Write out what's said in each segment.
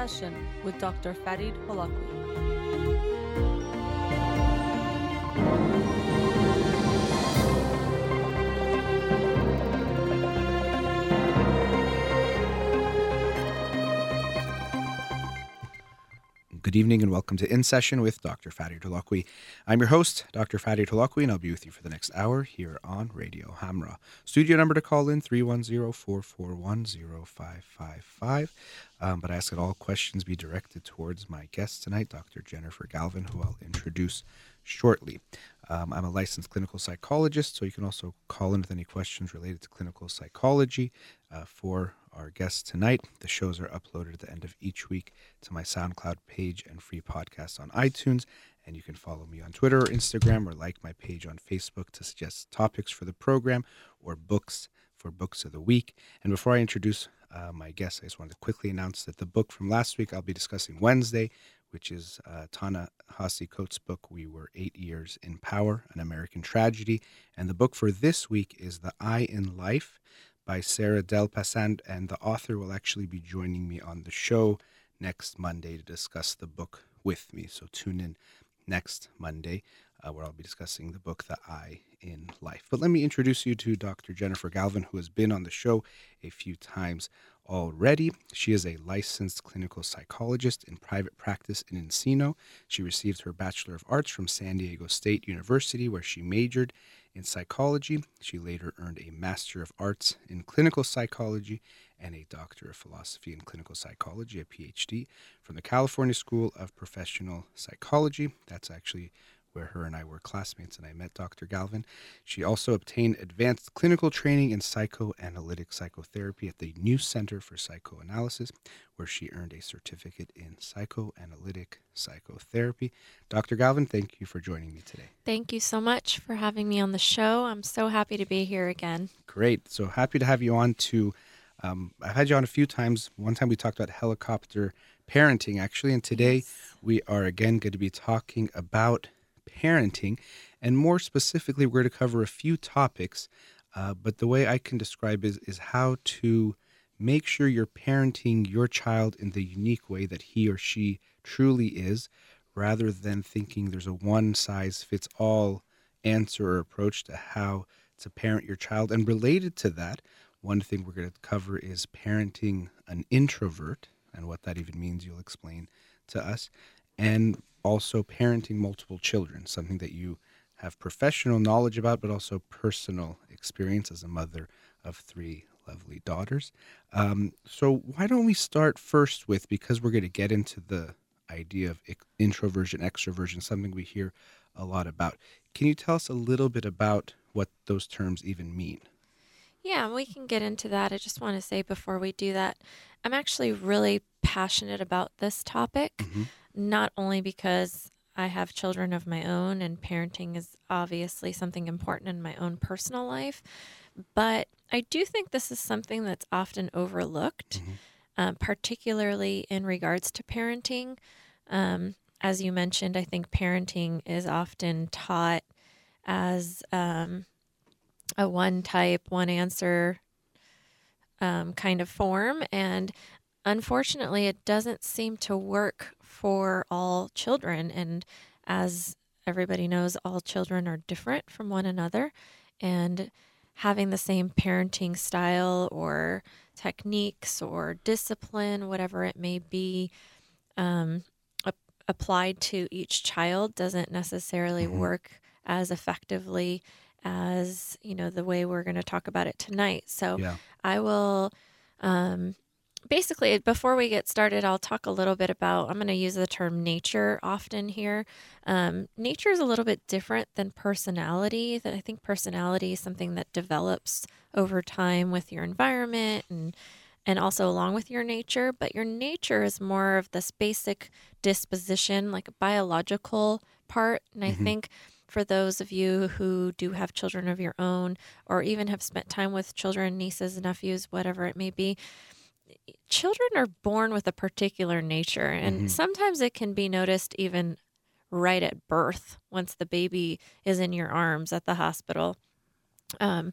Session with Dr. Farid Holakwi. Good evening and welcome to In Session with Dr. Farid Holakwi. I'm your host, Dr. Farid Holakwi, and I'll be with you for the next hour here on Radio Hamra. Studio number to call in 310-441-0555. Um, but I ask that all questions be directed towards my guest tonight, Dr. Jennifer Galvin, who I'll introduce shortly. Um, I'm a licensed clinical psychologist, so you can also call in with any questions related to clinical psychology uh, for our guests tonight. The shows are uploaded at the end of each week to my SoundCloud page and free podcast on iTunes. And you can follow me on Twitter or Instagram or like my page on Facebook to suggest topics for the program or books for Books of the Week. And before I introduce uh, my guest, I just wanted to quickly announce that the book from last week I'll be discussing Wednesday, which is uh, Ta-Nehisi Coates' book, We Were Eight Years in Power, An American Tragedy. And the book for this week is The Eye in Life by Sarah Del Passant, and the author will actually be joining me on the show next Monday to discuss the book with me. So tune in next Monday, uh, where I'll be discussing the book The Eye in Life. But let me introduce you to Dr. Jennifer Galvin, who has been on the show a few times already. She is a licensed clinical psychologist in private practice in Encino. She received her Bachelor of Arts from San Diego State University, where she majored in psychology. She later earned a Master of Arts in clinical psychology and a Doctor of Philosophy in clinical psychology, a PhD, from the California School of Professional Psychology. That's actually where her and I were classmates and I met Dr. Galvin. She also obtained advanced clinical training in psychoanalytic psychotherapy at the New Center for Psychoanalysis, where she earned a certificate in psychoanalytic psychotherapy. Dr. Galvin, thank you for joining me today. Thank you so much for having me on the show. I'm so happy to be here again. Great. So happy to have you on to um, I've had you on a few times. One time we talked about helicopter parenting, actually, and today Yes. we are again going to be talking about parenting, and more specifically, we're going to cover a few topics. Uh, but the way I can describe is is how to make sure you're parenting your child in the unique way that he or she truly is, rather than thinking there's a one size fits all answer or approach to how to parent your child. And related to that, one thing we're going to cover is parenting an introvert and what that even means. You'll explain to us. And also parenting multiple children, something that you have professional knowledge about, but also personal experience as a mother of three lovely daughters. Um, so, why don't we start first with because we're going to get into the idea of introversion, extroversion, something we hear a lot about. Can you tell us a little bit about what those terms even mean? Yeah, we can get into that. I just want to say before we do that, I'm actually really passionate about this topic, Mhm. Not only because I have children of my own and parenting is obviously something important in my own personal life, but I do think this is something that's often overlooked, Mhm. um, particularly in regards to parenting. Um, as you mentioned, I think parenting is often taught as um, a one type, one answer um, kind of form. And unfortunately, it doesn't seem to work for all children. And as everybody knows, all children are different from one another. And having the same parenting style or techniques or discipline, whatever it may be, um, ap- applied to each child doesn't necessarily Mhm. work as effectively as you know the way we're going to talk about it tonight so Yeah. i will um, basically before we get started i'll talk a little bit about i'm going to use the term nature often here um, nature is a little bit different than personality that i think personality is something that develops over time with your environment and and also along with your nature but your nature is more of this basic disposition like a biological part and i Mhm. think for those of you who do have children of your own or even have spent time with children nieces nephews whatever it may be children are born with a particular nature and Mhm. sometimes it can be noticed even right at birth once the baby is in your arms at the hospital um,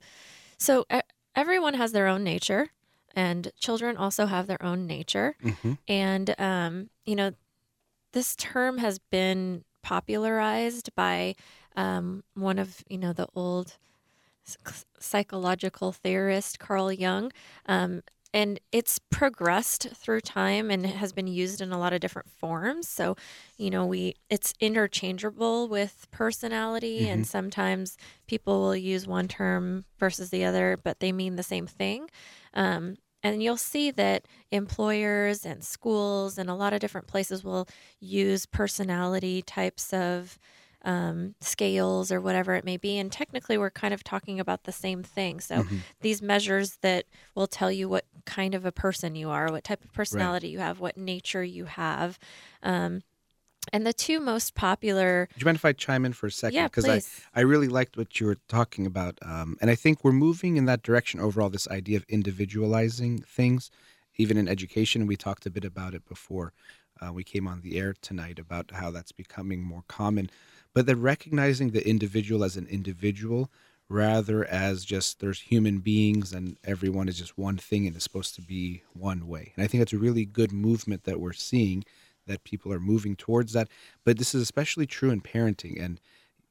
so e- everyone has their own nature and children also have their own nature. hmm And, um, you know, this term has been popularized by um, one of, you know, the old psychological theorist, Carl Jung. Um, and it's progressed through time and it has been used in a lot of different forms. So, you know, we it's interchangeable with personality, and sometimes people will use one term versus the other, but they mean the same thing. Um, and you'll see that employers and schools and a lot of different places will use personality types of um, scales or whatever it may be. And technically, we're kind of talking about the same thing. So, Mhm. these measures that will tell you what kind of a person you are, what type of personality you have, what nature you have. Um, and the two most popular, Do you mind if I chime in for a second? yeah, Because I. I really liked what you were talking about. Um, and I think we're moving in that direction overall, this idea of individualizing things, even in education. We talked a bit about it before uh, we came on the air tonight about how that's becoming more common. But then recognizing the individual as an individual rather as just there's human beings and everyone is just one thing and is supposed to be one way. And I think it's a really good movement that we're seeing that people are moving towards that. But this is especially true in parenting and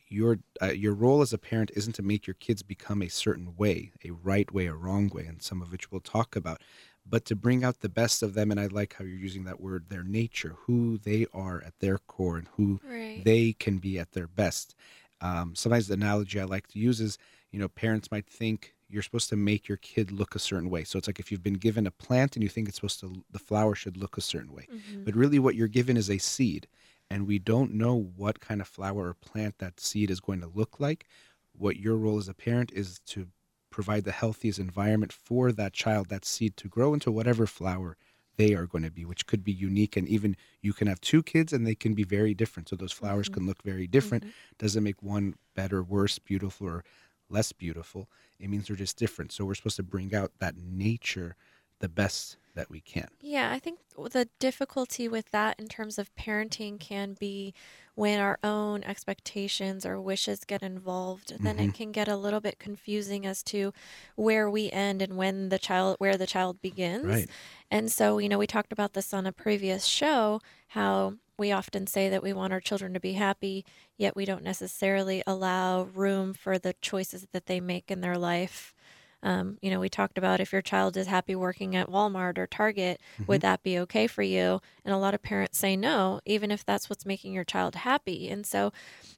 your uh, your role as a parent isn't to make your kids become a certain way, a right way, a wrong way, and some of which we'll talk about, but to bring out the best of them. And I like how you're using that word, their nature, who they are at their core, and who Right. they can be at their best. Um, sometimes the analogy I like to use is, you know, parents might think you're supposed to make your kid look a certain way. So it's like if you've been given a plant and you think it's supposed to, the flower should look a certain way. Mhm. But really, what you're given is a seed, and we don't know what kind of flower or plant that seed is going to look like. What your role as a parent is to provide the healthiest environment for that child, that seed to grow into whatever flower they are going to be, which could be unique. And even you can have two kids and they can be very different. So those flowers Mhm. can look very different. Mhm. Doesn't make one better, worse, beautiful, or less beautiful. It means they're just different. So we're supposed to bring out that nature the best that we can. Yeah, I think the difficulty with that in terms of parenting can be when our own expectations or wishes get involved, then Mhm. it can get a little bit confusing as to where we end and when the child where the child begins. Right. And so, you know, we talked about this on a previous show how we often say that we want our children to be happy, yet we don't necessarily allow room for the choices that they make in their life. Um, you know, we talked about if your child is happy working at Walmart or Target, would that be okay for you? And a lot of parents say no, even if that's what's making your child happy. And so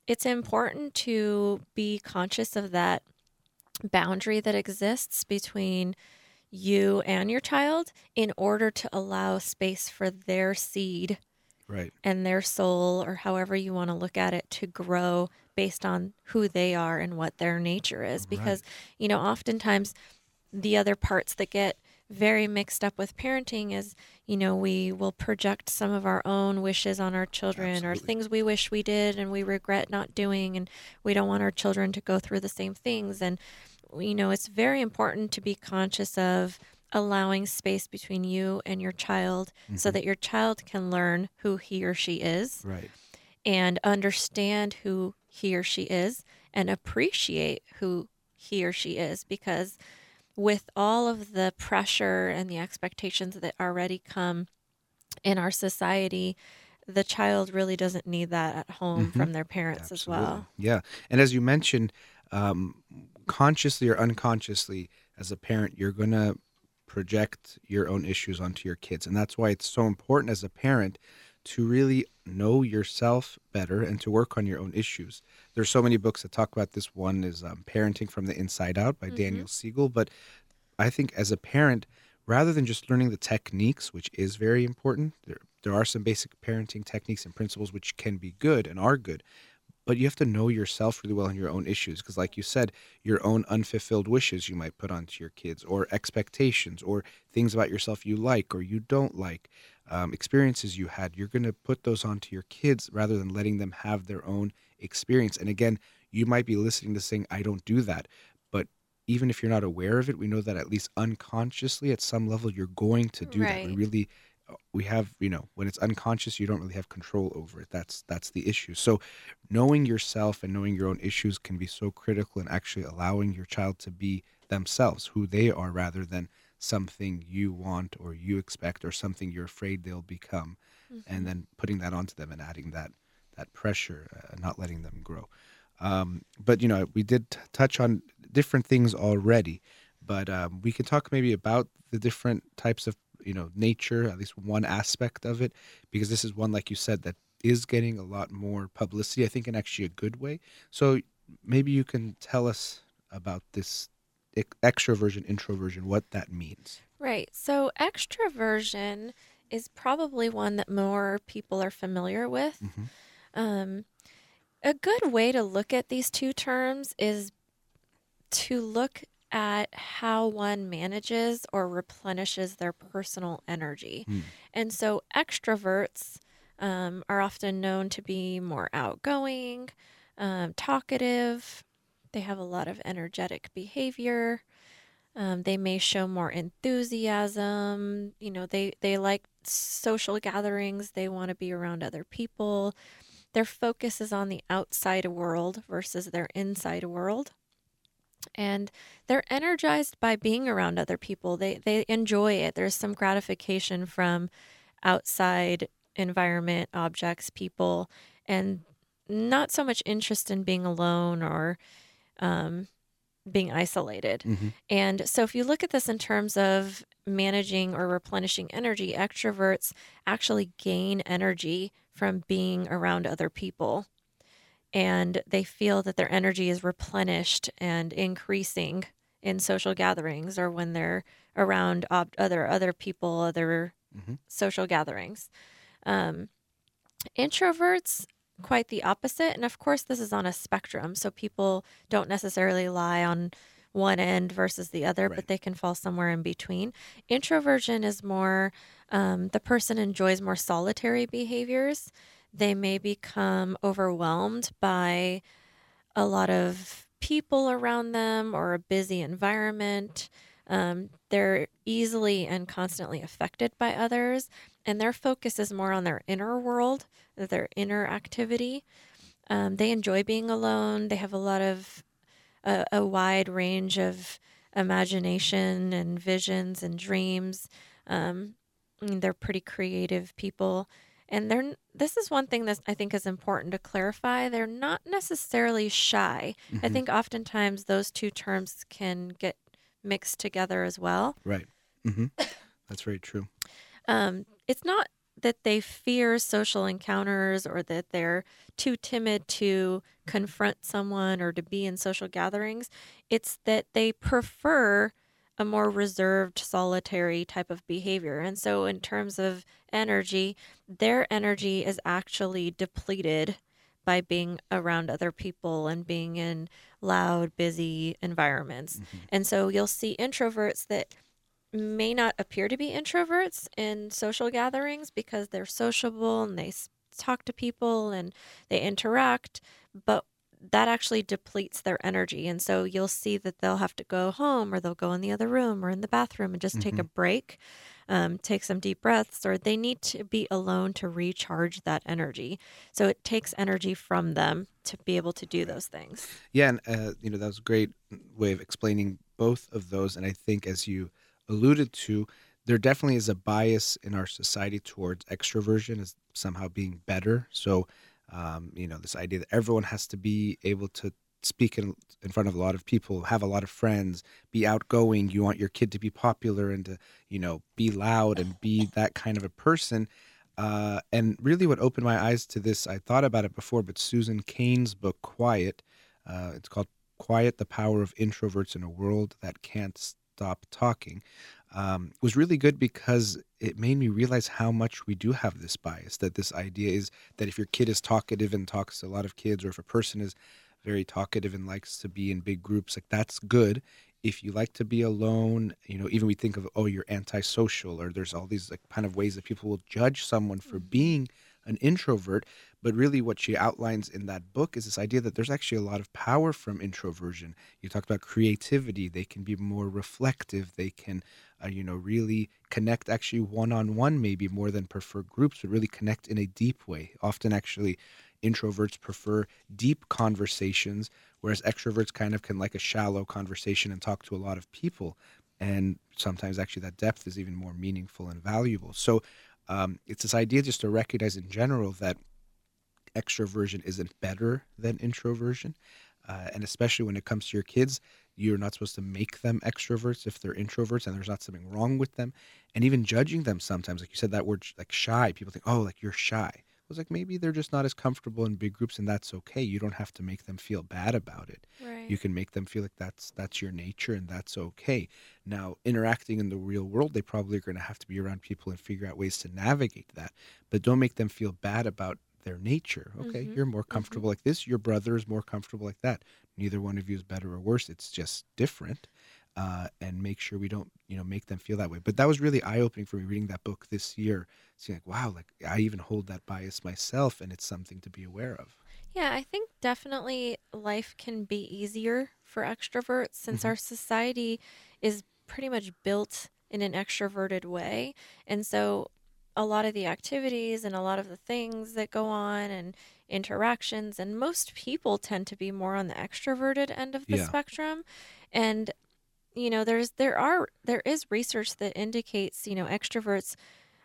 it's important to be conscious of that boundary that exists between you and your child in order to allow space for their seed Right. and their soul, or however you want to look at it, to grow based on who they are and what their nature is. Because, you know, oftentimes the other parts that get very mixed up with parenting is, you know, we will project some of our own wishes on our children or things we wish we did and we regret not doing, and we don't want our children to go through the same things. And, you know, it's very important to be conscious of allowing space between you and your child so Mhm. that your child can learn who he or she is Right. and understand who he or she is and appreciate who he or she is because with all of the pressure and the expectations that already come in our society the child really doesn't need that at home Mhm. from their parents as well Yeah. And as you mentioned, um, consciously or unconsciously, as a parent, you're going to project your own issues onto your kids. And that's why it's so important as a parent to really know yourself better and to work on your own issues. There's so many books that talk about this. One is um, Parenting from the Inside Out by Mhm. Daniel Siegel. But I think as a parent, rather than just learning the techniques, which is very important, there, there are some basic parenting techniques and principles which can be good and are good but you have to know yourself really well and your own issues because like you said your own unfulfilled wishes you might put onto your kids or expectations or things about yourself you like or you don't like um, experiences you had you're going to put those onto your kids rather than letting them have their own experience. And again you might be listening to saying i don't do that. But even if you're not aware of it we know that at least unconsciously at some level you're going to do that. We really uh, we have you know when it's unconscious you don't really have control over it. That's that's the issue. So knowing yourself and knowing your own issues can be so critical in actually allowing your child to be themselves, who they are, rather than something you want or you expect or something you're afraid they'll become Mm-hmm. and then putting that onto them and adding that that pressure uh, not letting them grow um, but you know we did t- touch on different things already but um, we can talk maybe about the different types of you know nature at least one aspect of it because this is one like you said that is getting a lot more publicity i think in actually a good way so maybe you can tell us about this extroversion introversion what that means Right. So extroversion is probably one that more people are familiar with. Mhm. Um, a good way to look at these two terms is to look at how one manages or replenishes their personal energy. Hmm. And so extroverts um, are often known to be more outgoing, um, talkative, they have a lot of energetic behavior. Um, they may show more enthusiasm. You know, they, they like social gatherings. They want to be around other people. Their focus is on the outside world versus their inside world. And they're energized by being around other people. They, they enjoy it. There's some gratification from outside environment, objects, people, and not so much interest in being alone or um, being isolated. Mhm. And so, if you look at this in terms of managing or replenishing energy, extroverts actually gain energy from being around other people. And they feel that their energy is replenished and increasing in social gatherings or when they're around ob- other other people, other Mhm. social gatherings. Um, introverts quite the opposite. And of course, this is on a spectrum. So people don't necessarily lie on one end versus the other, Right. but they can fall somewhere in between. Introversion is more um, the person enjoys more solitary behaviors. They may become overwhelmed by a lot of people around them or a busy environment. Um, they're easily and constantly affected by others, and their focus is more on their inner world, their inner activity. Um, they enjoy being alone. They have a lot of a, a wide range of imagination and visions and dreams. Um, and they're pretty creative people, and they're. This is one thing that I think is important to clarify. They're not necessarily shy. I Mhm. think oftentimes those two terms can get mixed together as well. right hmm that's very true Um, it's not that they fear social encounters or that they're too timid to confront someone or to be in social gatherings. It's that they prefer a more reserved, solitary type of behavior. And so, in terms of energy, their energy is actually depleted by being around other people and being in loud, busy environments. Mhm. And so, you'll see introverts that may not appear to be introverts in social gatherings because they're sociable and they talk to people and they interact, but that actually depletes their energy. And so you'll see that they'll have to go home or they'll go in the other room or in the bathroom and just take a break, um, take some deep breaths, or they need to be alone to recharge that energy. So it takes energy from them to be able to do those things. Yeah, and uh, you know that was a great way of explaining both of those. And I think, as you alluded to, there definitely is a bias in our society towards extroversion as somehow being better. So, um, you know, this idea that everyone has to be able to speak in, in front of a lot of people, have a lot of friends, be outgoing. You want your kid to be popular and to, you know, be loud and be that kind of a person. Uh, and really, what opened my eyes to this, I thought about it before, but Susan Cain's book, Quiet, uh, it's called Quiet the Power of Introverts in a World That Can't Stop Talking, um, was really good because it made me realize how much we do have this bias. That this idea is that if your kid is talkative and talks to a lot of kids, or if a person is very talkative and likes to be in big groups, like that's good. If you like to be alone, you know, even we think of, oh, you're antisocial, or there's all these like kind of ways that people will judge someone for being an introvert. But really, what she outlines in that book is this idea that there's actually a lot of power from introversion. You talked about creativity; they can be more reflective. They can, uh, you know, really connect actually one on one, maybe more than prefer groups, but really connect in a deep way. Often, actually, introverts prefer deep conversations, whereas extroverts kind of can like a shallow conversation and talk to a lot of people. and sometimes actually that depth is even more meaningful and valuable. So um, it's this idea just to recognize in general that extroversion isn't better than introversion. Uh, and especially when it comes to your kids, you're not supposed to make them extroverts if they're introverts and there's not something wrong with them. And even judging them sometimes, like you said that word, like shy, people think, oh, like you're shy. Was like, maybe they're just not as comfortable in big groups and that's okay. You don't have to make them feel bad about it. Right. You can make them feel like that's that's your nature and that's okay. Now, interacting in the real world, they probably are going to have to be around people and figure out ways to navigate that. But don't make them feel bad about their nature. Okay, Mhm, you're more comfortable like this. Your brother is more comfortable like that. Neither one of you is better or worse. It's just different. Uh, and make sure we don't, you know, make them feel that way. But that was really eye opening for me reading that book this year. Seeing like, wow, like I even hold that bias myself, and it's something to be aware of. Yeah, I think definitely life can be easier for extroverts since Mhm. our society is pretty much built in an extroverted way. And so a lot of the activities and a lot of the things that go on and interactions and most people tend to be more on the extroverted end of the Yeah. spectrum. And you know, there's there are there is research that indicates, you know, extroverts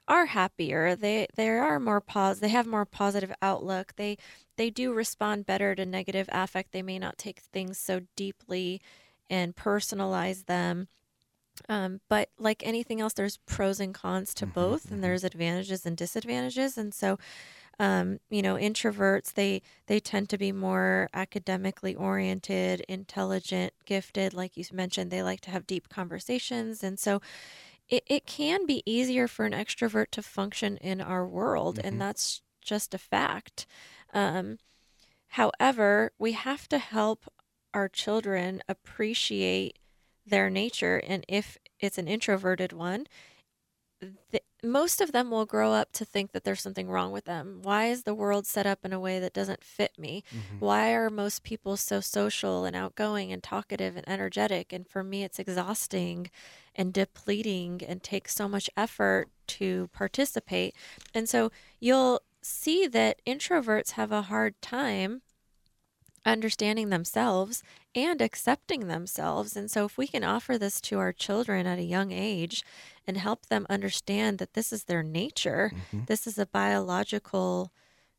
are happier. They they are more pos they have more positive outlook. They they do respond better to negative affect. They may not take things so deeply and personalize them. Um, but like anything else, there's pros and cons to Mhm, both, and there's advantages and disadvantages. And so, um, you know, introverts they they tend to be more academically oriented, intelligent, gifted. Like you mentioned, they like to have deep conversations, and so it, it can be easier for an extrovert to function in our world, Mhm. and that's just a fact. Um, however, we have to help our children appreciate their nature, and if it's an introverted one, most of them will grow up to think that there's something wrong with them. Why is the world set up in a way that doesn't fit me? Mhm. Why are most people so social and outgoing and talkative and energetic? And for me, it's exhausting and depleting and takes so much effort to participate. And so you'll see that introverts have a hard time understanding themselves and accepting themselves. And so, if we can offer this to our children at a young age and help them understand that this is their nature, Mhm. this is a biological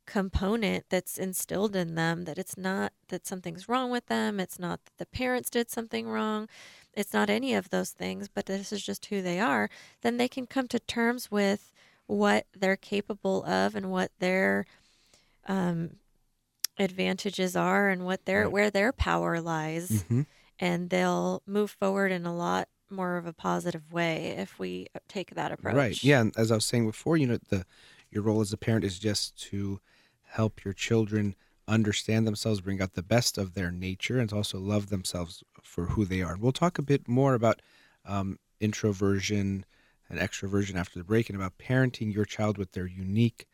component that's instilled in them, that it's not that something's wrong with them, it's not that the parents did something wrong, it's not any of those things, but this is just who they are, then they can come to terms with what they're capable of and what their um, advantages are and what their Right. where their power lies Mhm. and they'll move forward in a lot more of a positive way if we uh, take that approach. Right. Yeah. And as I was saying before, you know, the your role as a parent is just to help your children understand themselves, bring out the best of their nature, and also love themselves for who they are. And we'll talk a bit more about um, introversion and extroversion after the break, and about parenting your child with their unique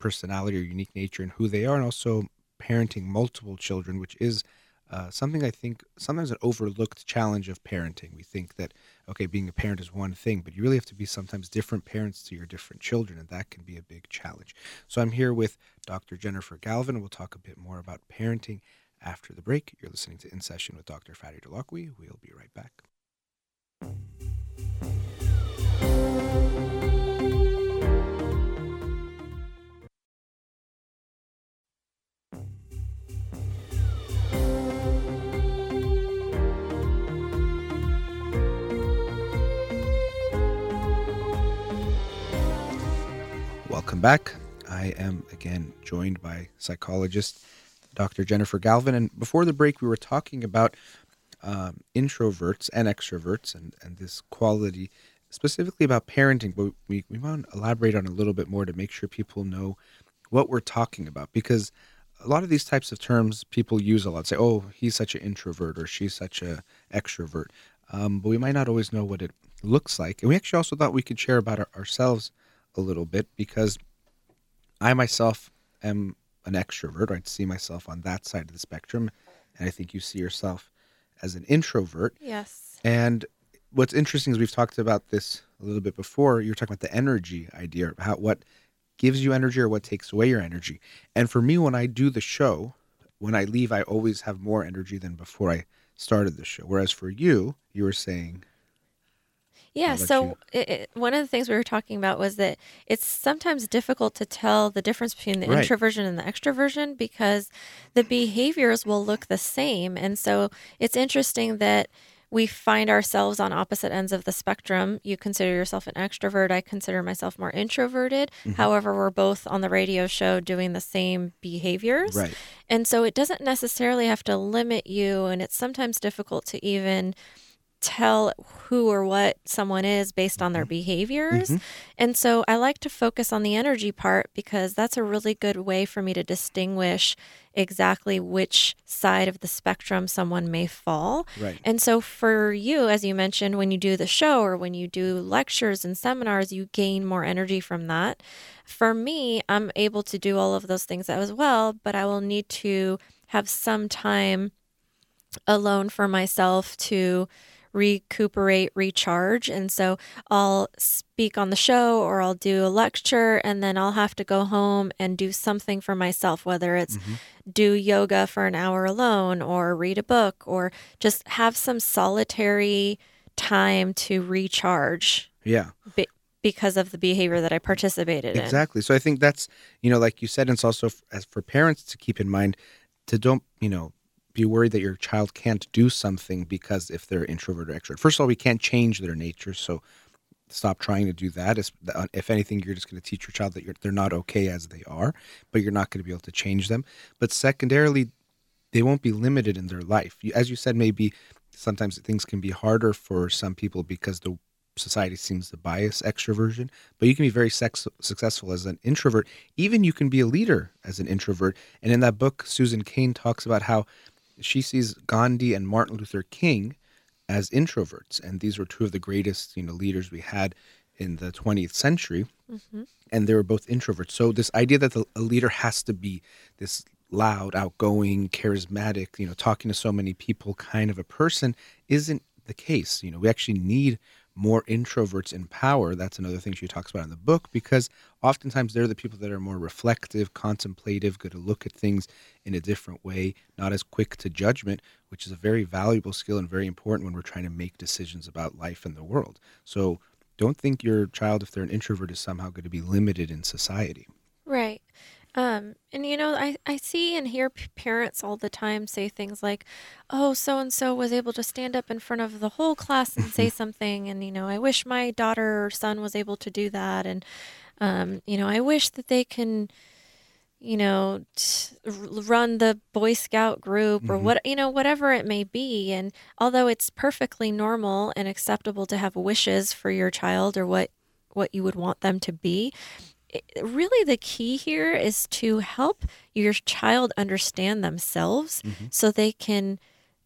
personality or unique nature and who they are, and also parenting multiple children, which is uh, something I think sometimes an overlooked challenge of parenting. We think that okay, being a parent is one thing, but you really have to be sometimes different parents to your different children, and that can be a big challenge. So I'm here with Dr. Jennifer Galvin. We'll talk a bit more about parenting after the break. You're listening to In Session with Dr. Farid Holakwi. We'll be right back. Welcome back. I am again joined by psychologist Dr. Jennifer Galvin. And before the break, we were talking about um, introverts and extroverts and, and this quality, specifically about parenting. But we, we want to elaborate on a little bit more to make sure people know what we're talking about. Because a lot of these types of terms people use a lot. Say, oh, he's such an introvert or she's such an extrovert. Um, but we might not always know what it looks like. And we actually also thought we could share about our, ourselves a little bit because I myself am an extrovert. I'd see myself on that side of the spectrum. And I think you see yourself as an introvert. Yes. And what's interesting is we've talked about this a little bit before. You were talking about the energy idea, how what gives you energy or what takes away your energy. And for me, when I do the show, when I leave, I always have more energy than before I started the show. Whereas for you, you were saying, Yeah. So you- it, it, one of the things we were talking about was that it's sometimes difficult to tell the difference between the Right. introversion and the extroversion because the behaviors will look the same. And so it's interesting that we find ourselves on opposite ends of the spectrum. You consider yourself an extrovert. I consider myself more introverted. Mm-hmm. However, we're both on the radio show doing the same behaviors. Right. And so it doesn't necessarily have to limit you. And it's sometimes difficult to even tell who or what someone is based on their mm-hmm. behaviors. Mm-hmm. And so I like to focus on the energy part because that's a really good way for me to distinguish exactly which side of the spectrum someone may fall. Right. And so for you, as you mentioned, when you do the show or when you do lectures and seminars, you gain more energy from that. For me, I'm able to do all of those things as well, but I will need to have some time alone for myself to recuperate, recharge. And so I'll speak on the show or I'll do a lecture and then I'll have to go home and do something for myself, whether it's mm-hmm. do yoga for an hour alone or read a book or just have some solitary time to recharge Yeah. be- because of the behavior that I participated in. Exactly. So I think that's you know, like you said, it's also f- as for parents to keep in mind to don't you know be worried that your child can't do something because if they're introvert or extrovert. First of all, we can't change their nature, so stop trying to do that. Uh, If anything, you're just going to teach your child that they're not okay as they are, but you're not going to be able to change them. But secondarily, they won't be limited in their life. As you said, maybe sometimes things can be harder for some people because the society seems to bias extroversion, but you can be very sex- successful as an introvert. Even you can be a leader as an introvert. And in that book, Susan Cain talks about how she sees Gandhi and Martin Luther King as introverts, and these were two of the greatest, you know, leaders we had in the 20th century mm-hmm. and they were both introverts. So this idea that the, a leader has to be this loud, outgoing, charismatic, you know, talking to so many people kind of a person isn't the case. You know, we actually need more introverts in power. That's another thing she talks about in the book because oftentimes they're the people that are more reflective, contemplative, good to look at things in a different way, not as quick to judgment, which is a very valuable skill and very important when we're trying to make decisions about life and the world. So don't think your child, if they're an introvert, is somehow going to be limited in society. Um, and you know, I, I see and hear p- parents all the time say things like, oh, so and so was able to stand up in front of the whole class and say something. And, you know, I wish my daughter or son was able to do that. And, um, you know, I wish that they can, you know, t- run the Boy Scout group or what, you know, whatever it may be. And although it's perfectly normal and acceptable to have wishes for your child or what, what you would want them to be, really the key here is to help your child understand themselves so they can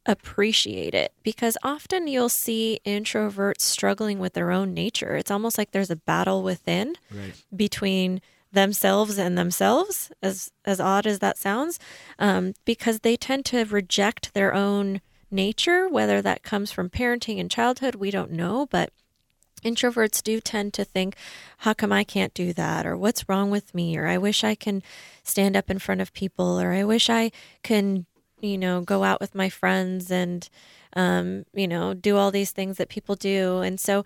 appreciate it. Because often you'll see introverts struggling with their own nature. It's almost like there's a battle within Right. between themselves and themselves as as odd as that sounds um, because they tend to reject their own nature whether that comes from parenting and childhood we don't know but introverts do tend to think how come i can't do that? Or what's wrong with me? Or i wish i can stand up in front of people. Or i wish i can you know go out with my friends and um, you know do all these things that people do. And so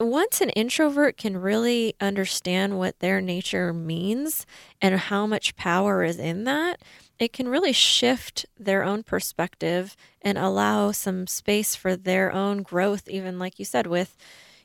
once an introvert can really understand what their nature means and how much power is in that, it can really shift their own perspective and allow some space for their own growth, even like you said, with,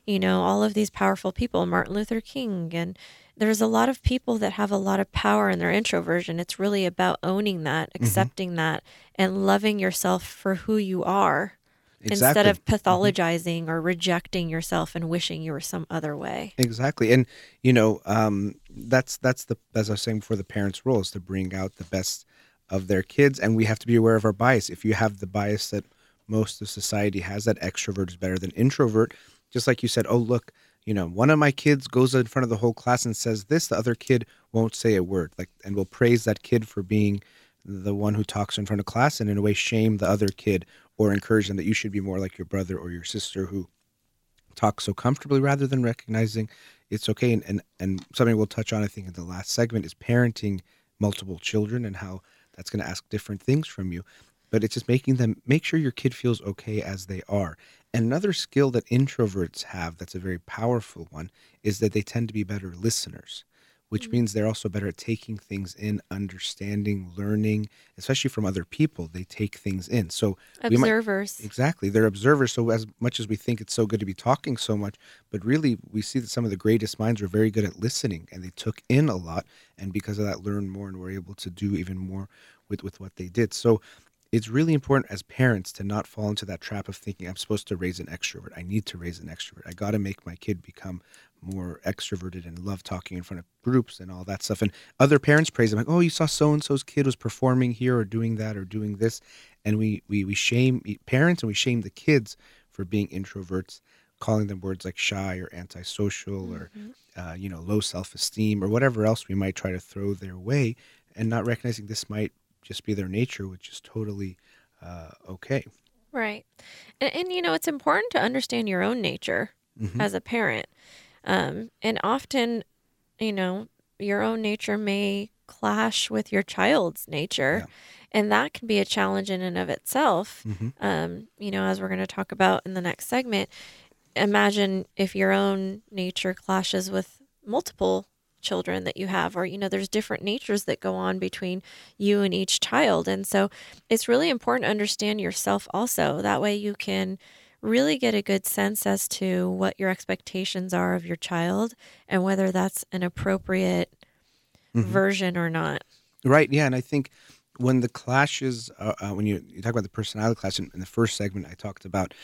you know, all of these powerful people, Martin Luther King. And there's a lot of people that have a lot of power in their introversion. It's really about owning that, accepting that, and loving yourself for who you are instead of pathologizing or rejecting yourself and wishing you were some other way. Exactly, and you know, um, that's that's the as I was saying before, the parents' role is to bring out the best of their kids, and we have to be aware of our bias. If you have the bias that most of society has, that extrovert is better than introvert, just like you said, oh look, you know, one of my kids goes in front of the whole class and says this, the other kid won't say a word, like, and will praise that kid for being the one who talks in front of class, and in a way shame the other kid or encourage them that you should be more like your brother or your sister who talk so comfortably rather than recognizing it's okay and, and and something we'll touch on i think in the last segment is parenting multiple children and how that's going to ask different things from you but it's just making them make sure your kid feels okay as they are. And another skill that introverts have that's a very powerful one is that they tend to be better listeners, which mm. means they're also better at taking things in, understanding, learning, especially from other people. They take things in. So we might- Observers. Exactly. They're observers. So, as much as we think it's so good to be talking so much, but really we see that some of the greatest minds are very good at listening and they took in a lot. And because of that, learned more and were able to do even more with, with what they did. So, it's really important as parents to not fall into that trap of thinking I'm supposed to raise an extrovert. I need to raise an extrovert. I got to make my kid become more extroverted and love talking in front of groups and all that stuff. And other parents praise them like, "Oh, you saw so and so's kid was performing here or doing that or doing this," and we we we shame parents and we shame the kids for being introverts, calling them words like shy or antisocial or uh, you know low self esteem or whatever else we might try to throw their way, and not recognizing this might just be their nature, which is totally uh, okay. Right. And, and, you know, it's important to understand your own nature Mhm. as a parent. Um, and often, you know, your own nature may clash with your child's nature. Yeah. And that can be a challenge in and of itself. Mhm. Um, you know, as we're going to talk about in the next segment, imagine if your own nature clashes with multiple children that you have or you know there's different natures that go on between you and each child and so it's really important to understand yourself also that way you can really get a good sense as to what your expectations are of your child and whether that's an appropriate Mhm. version or not Right. Yeah. And I think when the clashes, uh, uh, when you, you talk about the personality clash in, in the first segment, I talked about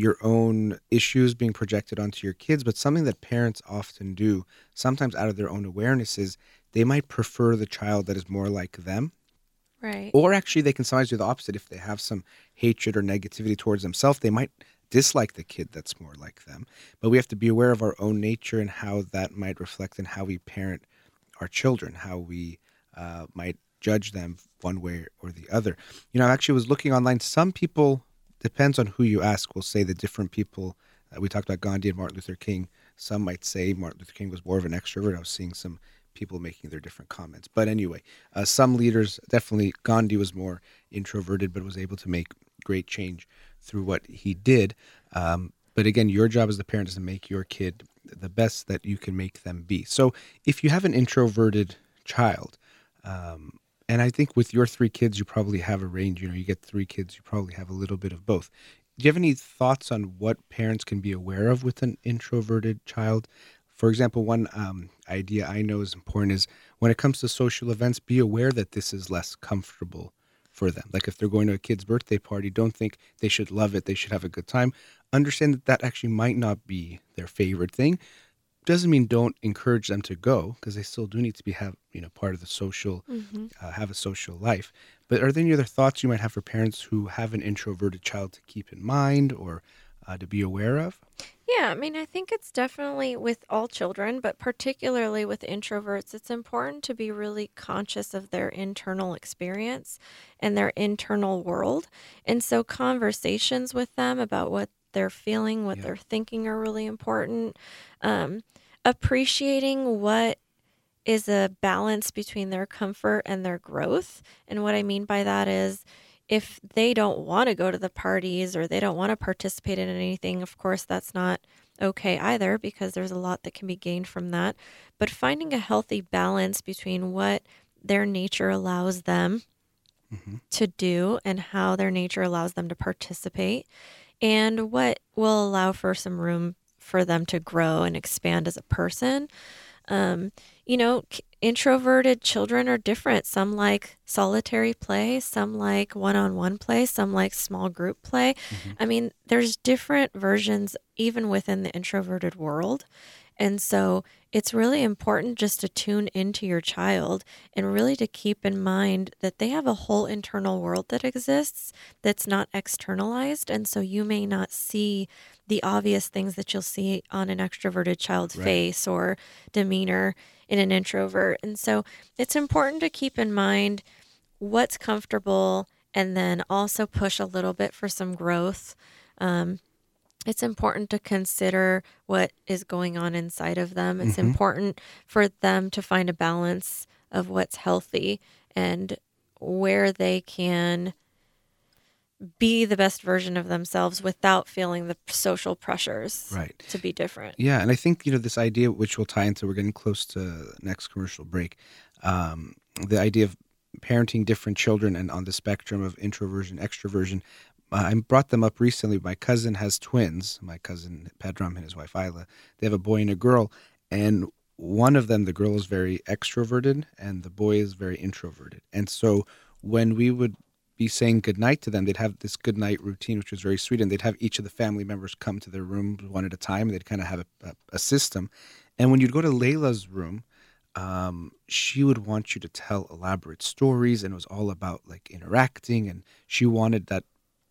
your own issues being projected onto your kids, but something that parents often do, sometimes out of their own awareness, is they might prefer the child that is more like them. right Or actually, they can sometimes do the opposite. If they have some hatred or negativity towards themselves, they might dislike the kid that's more like them. But we have to be aware of our own nature and how that might reflect in how we parent our children, how we uh, might judge them one way or the other. You know, I actually was looking online. Some people, depends on who you ask, will say the different people. Uh, we talked about Gandhi and Martin Luther King. Some might say Martin Luther King was more of an extrovert. I was seeing some people making their different comments. But anyway, uh, some leaders definitely Gandhi was more introverted, but was able to make great change through what he did. Um, but again, your job as the parent is to make your kid the best that you can make them be. So if you have an introverted child, um, and I think with your three kids, you probably have a range. You know, you get three kids, you probably have a little bit of both. Do you have any thoughts on what parents can be aware of with an introverted child? For example, one um, idea I know is important is when it comes to social events, be aware that this is less comfortable for them. Like if they're going to a kid's birthday party, don't think they should love it, they should have a good time. Understand that that actually might not be their favorite thing. Doesn't mean don't encourage them to go because they still do need to be have you know part of the social hmm uh, have a social life. But are there any other thoughts you might have for parents who have an introverted child to keep in mind or uh, to be aware of? Yeah, I mean, I think it's definitely with all children, but particularly with introverts, it's important to be really conscious of their internal experience and their internal world. And so, conversations with them about what they're feeling, what Yeah. they're thinking are really important. Um, appreciating what is a balance between their comfort and their growth. And what I mean by that is, if they don't want to go to the parties or they don't want to participate in anything, of course, that's not okay either because there's a lot that can be gained from that. But finding a healthy balance between what their nature allows them hmm to do and how their nature allows them to participate and what will allow for some room for them to grow and expand as a person. Um, you know, introverted children are different. Some like solitary play, some like one on one play, some like small group play. Mhm. I mean, there's different versions even within the introverted world. And so it's really important just to tune into your child and really to keep in mind that they have a whole internal world that exists that's not externalized. And so you may not see the obvious things that you'll see on an extroverted child's Right. face or demeanor in an introvert. And so it's important to keep in mind what's comfortable and then also push a little bit for some growth. Um, it's important to consider what is going on inside of them. It's Mhm. important for them to find a balance of what's healthy and where they can be the best version of themselves without feeling the social pressures Right. to be different. Yeah, and I think you know this idea, which will tie into, we're getting close to next commercial break. Um, the idea of parenting different children and on the spectrum of introversion, extroversion. I brought them up recently. My cousin has twins. My cousin Pedram and his wife Isla. They have a boy and a girl, and one of them, the girl is very extroverted, and the boy is very introverted. And so when we would be saying goodnight to them, they'd have this goodnight routine, which was very sweet, and they'd have each of the family members come to their room one at a time. They'd kind of have a, a, a system. And when you'd go to Layla's room, um, she would want you to tell elaborate stories, and it was all about like interacting, and she wanted that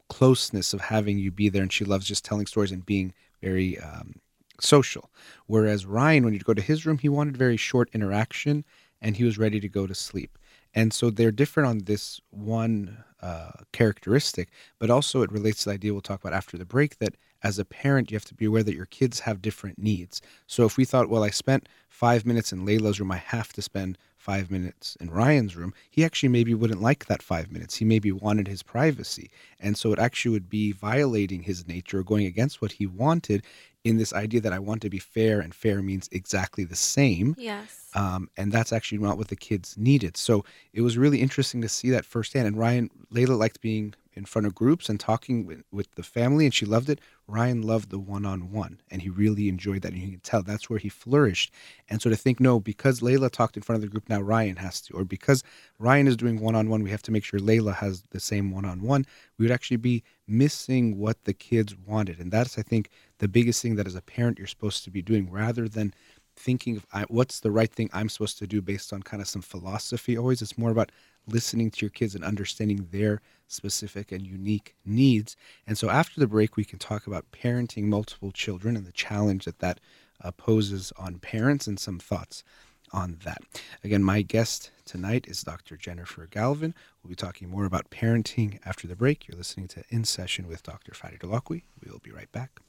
closeness of having you be there, and she loves just telling stories and being very um, social. Whereas Ryan, when you'd go to his room, he wanted very short interaction, and he was ready to go to sleep. And so they're different on this one uh, characteristic, but also it relates to the idea we'll talk about after the break that as a parent, you have to be aware that your kids have different needs. So if we thought, well, I spent five minutes in Layla's room, I have to spend five minutes in Ryan's room, he actually maybe wouldn't like that five minutes. He maybe wanted his privacy. And so it actually would be violating his nature, going against what he wanted in this idea that I want to be fair, and fair means exactly the same. Yes. Um, and that's actually not what the kids needed. So it was really interesting to see that firsthand. And Ryan, Layla liked being in front of groups and talking with, with the family, and she loved it. Ryan loved the one on one, and he really enjoyed that. And you can tell that's where he flourished. And so to think, no, because Layla talked in front of the group, now Ryan has to, or because Ryan is doing one on one, we have to make sure Layla has the same one on one, we would actually be missing what the kids wanted. And that's, I think, the biggest thing that as a parent you're supposed to be doing rather than thinking of I, what's the right thing I'm supposed to do based on kind of some philosophy always. It's more about listening to your kids and understanding their specific and unique needs. And so after the break, we can talk about parenting multiple children and the challenge that that uh, poses on parents and some thoughts on that. Again, my guest tonight is Dr. Jennifer Galvin. We'll be talking more about parenting after the break. You're listening to In Session with Dr. Farid Holakwi. We will be right back.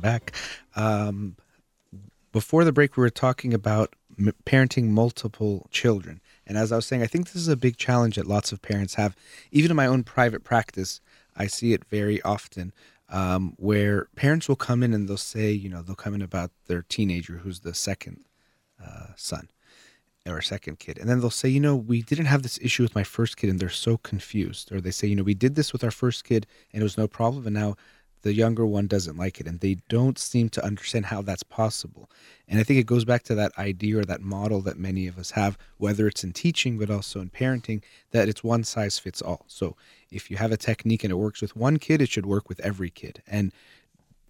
Back. Um, before the break, we were talking about m- parenting multiple children. And as I was saying, I think this is a big challenge that lots of parents have. Even in my own private practice, I see it very often um, where parents will come in and they'll say, you know, they'll come in about their teenager who's the second uh, son or second kid. And then they'll say, you know, we didn't have this issue with my first kid and they're so confused. Or they say, you know, we did this with our first kid and it was no problem. And now the younger one doesn't like it. And they don't seem to understand how that's possible. And I think it goes back to that idea or that model that many of us have, whether it's in teaching, but also in parenting, that it's one size fits all. So if you have a technique and it works with one kid, it should work with every kid. And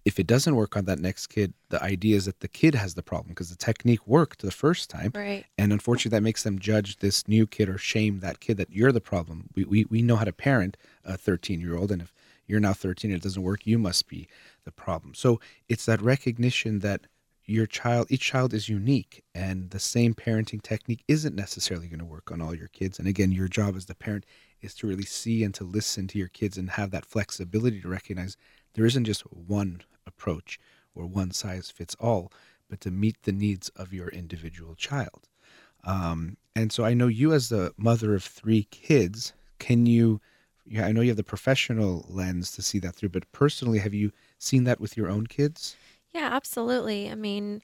if it doesn't work on that next kid, the idea is that the kid has the problem because the technique worked the first time. Right. And unfortunately, that makes them judge this new kid or shame that kid that you're the problem. We, we, we know how to parent a 13 year old. And if you're now 13 it doesn't work, you must be the problem. So it's that recognition that your child, each child is unique and the same parenting technique isn't necessarily going to work on all your kids. And again, your job as the parent is to really see and to listen to your kids and have that flexibility to recognize there isn't just one approach or one size fits all, but to meet the needs of your individual child. Um, and so I know you, as the mother of three kids, can you? Yeah, I know you have the professional lens to see that through, but personally, have you seen that with your own kids? Yeah, absolutely. I mean,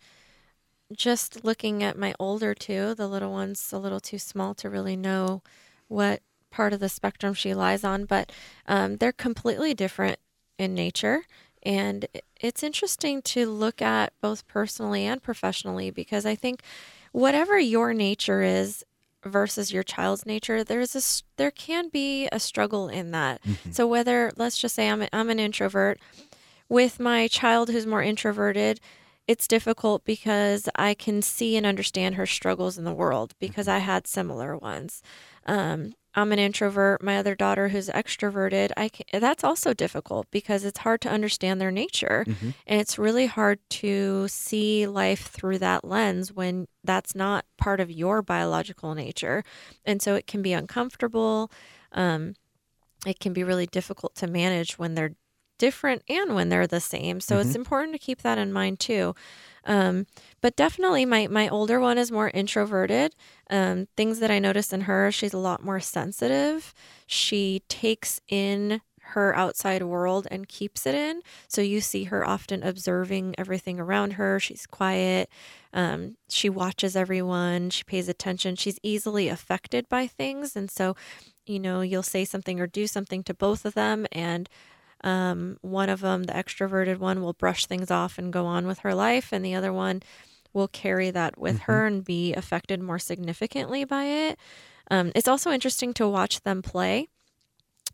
just looking at my older two, the little one's a little too small to really know what part of the spectrum she lies on, but um, they're completely different in nature. And it's interesting to look at both personally and professionally because I think whatever your nature is versus your child's nature, there's a there can be a struggle in that. So whether let's just say I'm I'm an introvert with my child who's more introverted, it's difficult because I can see and understand her struggles in the world because I had similar ones. Um, I'm an introvert. My other daughter, who's extroverted, I can, that's also difficult because it's hard to understand their nature, Mhm. and it's really hard to see life through that lens when that's not part of your biological nature, and so it can be uncomfortable. Um, it can be really difficult to manage when they're different and when they're the same. So it's important to keep that in mind too. Um, but definitely, my my older one is more introverted. Um, things that I notice in her, she's a lot more sensitive. She takes in her outside world and keeps it in. So you see her often observing everything around her. She's quiet. Um, she watches everyone. She pays attention. She's easily affected by things, and so you know you'll say something or do something to both of them, and um, one of them, the extroverted one, will brush things off and go on with her life, and the other one will carry that with her and be affected more significantly by it. Um, it's also interesting to watch them play.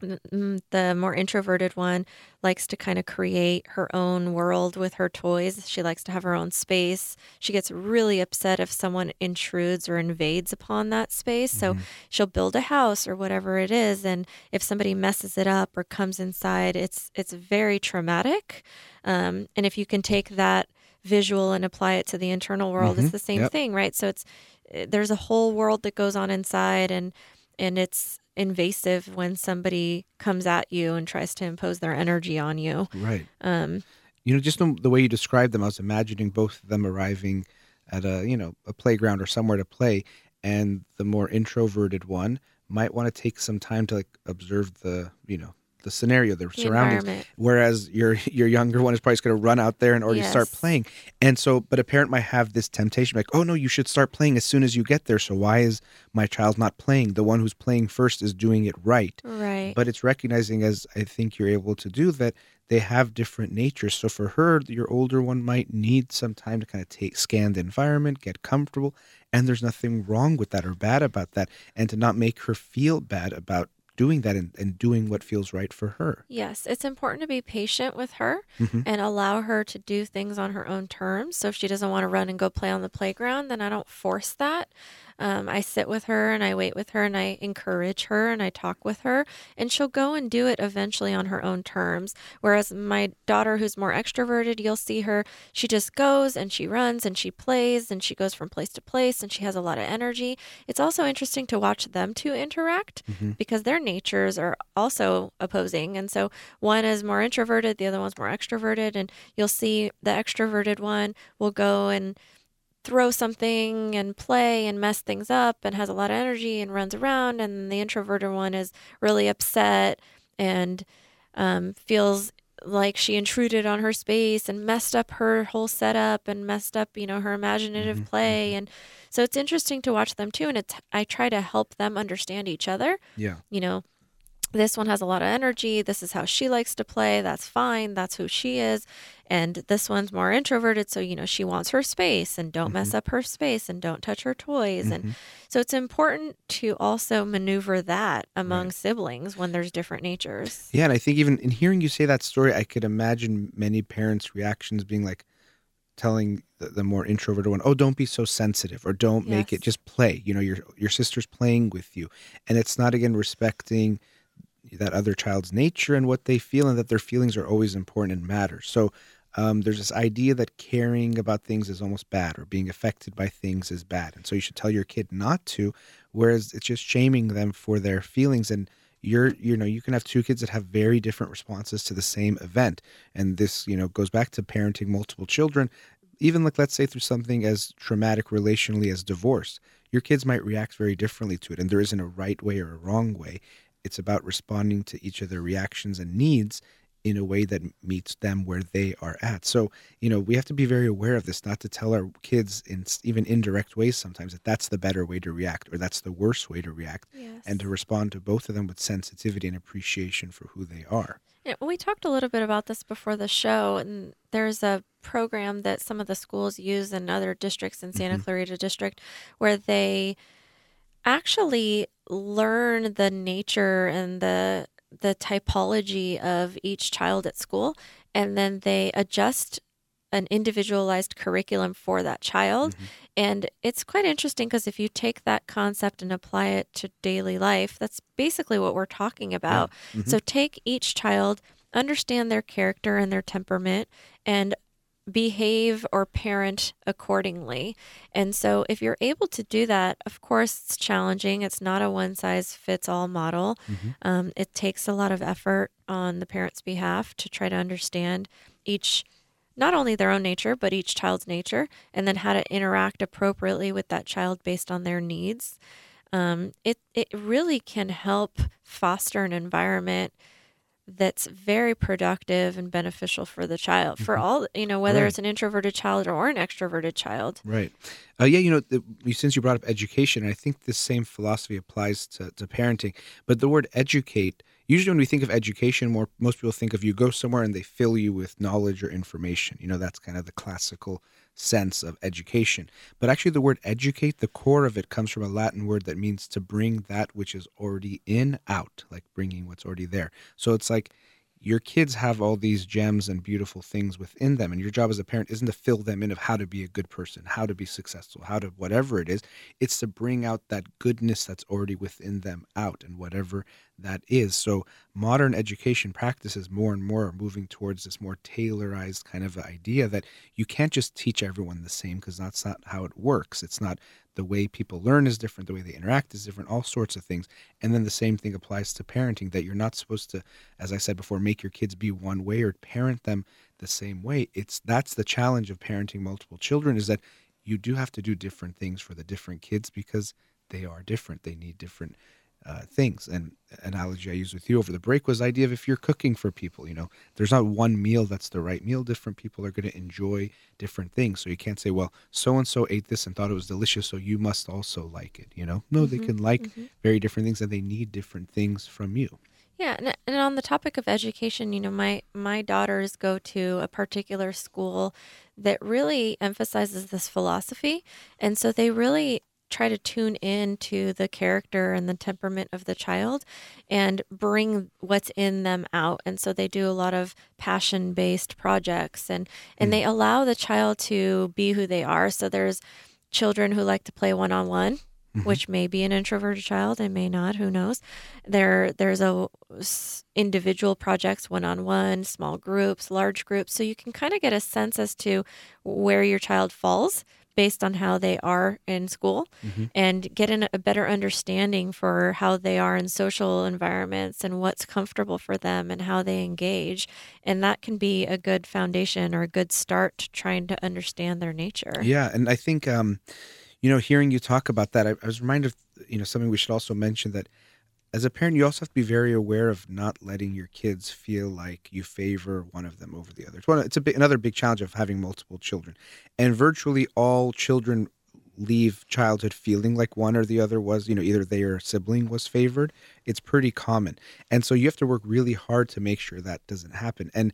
The more introverted one likes to kind of create her own world with her toys. She likes to have her own space. She gets really upset if someone intrudes or invades upon that space. So she'll build a house or whatever it is, and if somebody messes it up or comes inside, it's it's very traumatic. Um, and if you can take that visual and apply it to the internal world, it's Mhm. the same Yep. thing, right? So it's eh, there's a whole world that goes on inside, and and it's invasive when somebody comes at you and tries to impose their energy on you. Right. Um, You know, just the, the way you described them, I was imagining both of them arriving at a you know a playground or somewhere to play, and the more introverted one might want to take some time to like observe the you know the scenario, the, the surroundings. Whereas your your younger one is probably just going to run out there and already start playing. And so, but a parent might have this temptation, like, oh no, you should start playing as soon as you get there. So why is my child not playing? The one who's playing first is doing it right. Right. But it's recognizing, as I think you're able to do, that they have different natures. So for her, your older one might need some time to kind of take scan the environment, get comfortable, and there's nothing wrong with that or bad about that, and to not make her feel bad about doing that and, and doing what feels right for her. Yes, it's important to be patient with her Mhm. and allow her to do things on her own terms. So if she doesn't want to run and go play on the playground, then I don't force that. Um, I sit with her and I wait with her and I encourage her and I talk with her, and she'll go and do it eventually on her own terms. Whereas my daughter, who's more extroverted, you'll see her, she just goes and she runs and she plays and she goes from place to place and she has a lot of energy. It's also interesting to watch them two interact Mhm. because their natures are also opposing. And so one is more introverted, the other one's more extroverted. And you'll see the extroverted one will go and throw something and play and mess things up and has a lot of energy and runs around. And the introverted one is really upset and um, feels like she intruded on her space and messed up her whole setup and messed up, you know, her imaginative Mhm, play. And so it's interesting to watch them too. And it's, I try to help them understand each other Yeah. you know, this one has a lot of energy. This is how she likes to play. That's fine. That's who she is. And this one's more introverted. So, you know, she wants her space and don't mess up her space and don't touch her toys. And Mhm. so it's important to also maneuver that among Right. siblings when there's different natures. Yeah, and I think even in hearing you say that story, I could imagine many parents' reactions being like telling the, the more introverted one, "Oh, don't be so sensitive," or "Don't make it just play." You know, your your sister's playing with you, and it's not again respecting that other child's nature and what they feel, and that their feelings are always important and matter. So. Um, there's this idea that caring about things is almost bad or being affected by things is bad. And so you should tell your kid not to, whereas it's just shaming them for their feelings. And you're you know you can have two kids that have very different responses to the same event and this you know goes back to parenting multiple children even like let's say through something as traumatic relationally as divorce your kids might react very differently to it and there isn't a right way or a wrong way it's about responding to each of their reactions and needs in a way that meets them where they are at so you know we have to be very aware of this not to tell our kids in even indirect ways sometimes that that's the better way to react or that's the worst way to react Yes. and to respond to both of them with sensitivity and appreciation for who they are. Yeah, we talked a little bit about this before the show, and there's a program that some of the schools use in other districts in Santa Mhm. Clarita District where they actually learn the nature and the the typology of each child at school, and then they adjust an individualized curriculum for that child. Mm-hmm. And it's quite interesting because if you take that concept and apply it to daily life, that's basically what we're talking about. Mhm. So take each child, understand their character and their temperament, and behave or parent accordingly. And so, if you're able to do that, of course, it's challenging. It's not a one size fits all model. Mhm. Um, it takes a lot of effort on the parent's behalf to try to understand each, not only their own nature, but each child's nature, and then how to interact appropriately with that child based on their needs. Um, it, it really can help foster an environment that's very productive and beneficial for the child for all you know whether Right. it's an introverted child or an extroverted child Right. Uh, yeah, you know, the, since you brought up education, I think this same philosophy applies to, to parenting. But the word educate, usually when we think of education, more most people think of you go somewhere and they fill you with knowledge or information. You know, that's kind of the classical sense of education. But actually, the word educate, the core of it comes from a Latin word that means to bring that which is already in out, like bringing what's already there. So it's like your kids have all these gems and beautiful things within them and your job as a parent isn't to fill them in of how to be a good person how to be successful how to whatever it is it's to bring out that goodness that's already within them out and whatever that is. So modern education practices more and more are moving towards this more tailorized kind of idea that you can't just teach everyone the same because that's not how it works. It's not the way people learn is different the way they interact is different all sorts of things. And then the same thing applies to parenting that you're not supposed to as i said before make your kids be one way or parent them the same way. It's that's the challenge of parenting multiple children is that you do have to do different things for the different kids because they are different. They need different uh, things. And analogy i used with you over the break was the idea of if you're cooking for people you know there's not one meal that's the right meal. Different people are going to enjoy different things. So you can't say well so and so ate this and thought it was delicious so you must also like it you know? No they Mhm, can like mhm. very different things and they need different things from you. Yeah, and, and on the topic of education, you know, my my daughters go to a particular school that really emphasizes this philosophy, and so they really try to tune in to the character and the temperament of the child and bring what's in them out. And so they do a lot of passion based projects and and Mm. they allow the child to be who they are. So there's children who like to play one on one which may be an introverted child and may not who knows? There there's a s- individual projects one on one small groups large groups. So you can kind of get a sense as to where your child falls based on how they are in school Mhm. and get in a better understanding for how they are in social environments and what's comfortable for them and how they engage and that can be a good foundation or a good start to trying to understand their nature Yeah, and I think um, you know, hearing you talk about that, I, I was reminded of you know something we should also mention that as a parent, you also have to be very aware of not letting your kids feel like you favor one of them over the other. It's one. It's a another big challenge of having multiple children, and virtually all children leave childhood feeling like one or the other was, you know, either their sibling was favored. It's pretty common, and so you have to work really hard to make sure that doesn't happen. And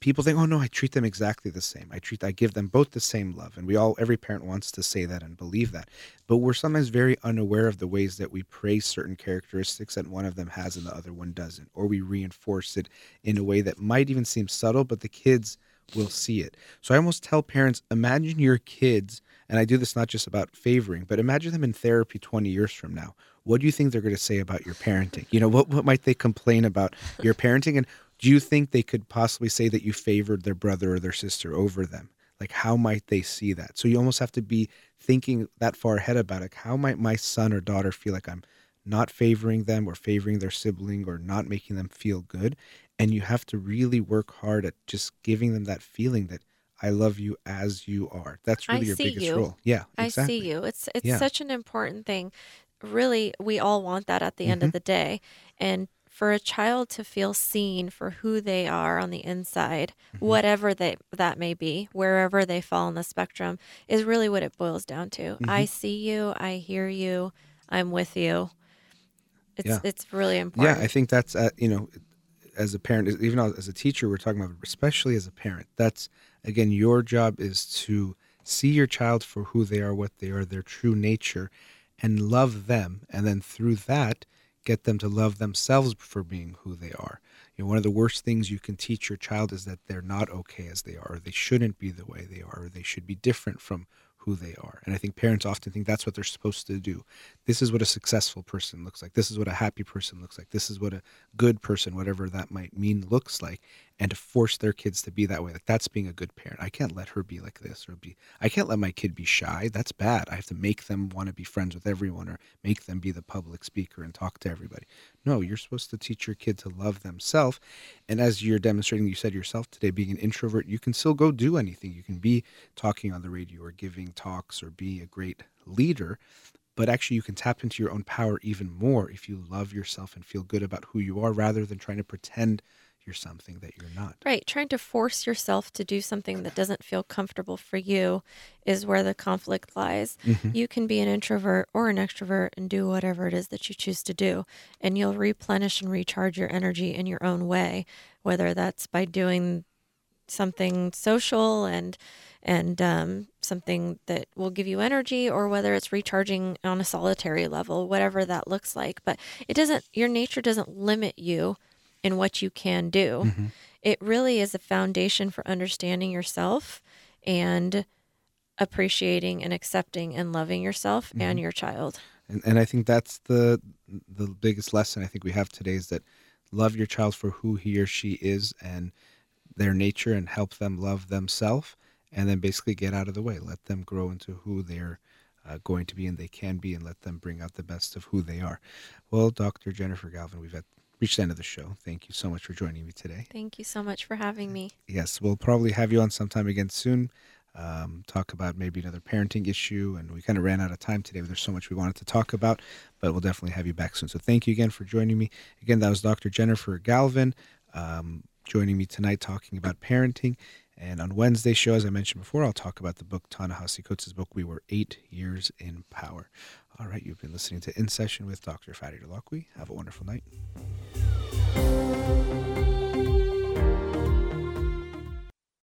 people think, oh no, I treat them exactly the same. I treat, I give them both the same love, and we all, every parent wants to say that and believe that, but we're sometimes very unaware of the ways that we praise certain characteristics that one of them has and the other one doesn't, or we reinforce it in a way that might even seem subtle, but the kids will see it. So I almost tell parents, imagine your kids, and I do this not just about favoring, but imagine them in therapy 20 years from now. What do you think they're going to say about your parenting? You know, what, what might they complain about your parenting? And do you think they could possibly say that you favored their brother or their sister over them? Like, how might they see that? So you almost have to be thinking that far ahead about it. How might my son or daughter feel like I'm not favoring them or favoring their sibling or not making them feel good? And you have to really work hard at just giving them that feeling that I love you as you are. That's I really your see biggest you. role. Yeah, I see you. It's it's Yeah. such an important thing. Really, we all want that at the end Mm-hmm. of the day. And for a child to feel seen for who they are on the inside, Mm-hmm. whatever they that may be, wherever they fall on the spectrum, is really what it boils down to. I Mm-hmm. see you, I hear you, I'm with you. It's Yeah. it's really important. Yeah, I think that's uh, you know, as a parent, even as a teacher, we're talking about, especially as a parent. That's again, your job is to see your child for who they are, what they are, their true nature, and love them, and then through that, get them to love themselves for being who they are. You know, one of the worst things you can teach your child is that they're not okay as they are, or they shouldn't be the way they are, or they should be different from who they are. And I think parents often think that's what they're supposed to do. This is what a successful person looks like. This is what a happy person looks like. This is what a good person, whatever that might mean, looks like. And to force their kids to be that way, like that's being a good parent. I can't let her be like this or be, I can't let my kid be shy. That's bad. I have to make them want to be friends with everyone or make them be the public speaker and talk to everybody. No, you're supposed to teach your kid to love themselves. And as you're demonstrating, you said yourself today, being an introvert, you can still go do anything. You can be talking on the radio or giving talks or be a great leader but actually you can tap into your own power even more if you love yourself and feel good about who you are rather than trying to pretend you're something that you're not. Right. Trying to force yourself to do something that doesn't feel comfortable for you is where the conflict lies. Mm-hmm. You can be an introvert or an extrovert and do whatever it is that you choose to do, and you'll replenish and recharge your energy in your own way, whether that's by doing something social and and um, something that will give you energy or whether it's recharging on a solitary level whatever that looks like but it doesn't your nature doesn't limit you in what you can do mm-hmm. it really is a foundation for understanding yourself and appreciating and accepting and loving yourself mm-hmm. and your child and, and i think that's the the biggest lesson i think we have today is that love your child for who he or she is and their nature and help them love themselves and then basically get out of the way. Let them grow into who they're uh, going to be and they can be, and let them bring out the best of who they are. Well, Dr. Jennifer Galvin, we've reached the end of the show. Thank you so much for joining me today. Thank you so much for having me. Yes, we'll probably have you on sometime again soon. Um, talk about maybe another parenting issue. And we kind of ran out of time today. There's so much we wanted to talk about, but we'll definitely have you back soon. So thank you again for joining me. Again, that was Dr. Jennifer Galvin um, joining me tonight talking about parenting. And on Wednesday's show, as I mentioned before, I'll talk about the book Ta-Nehisi Coates' book, We Were Eight Years in Power. All right, you've been listening to In Session with Dr. Farid Holakwi. Have a wonderful night.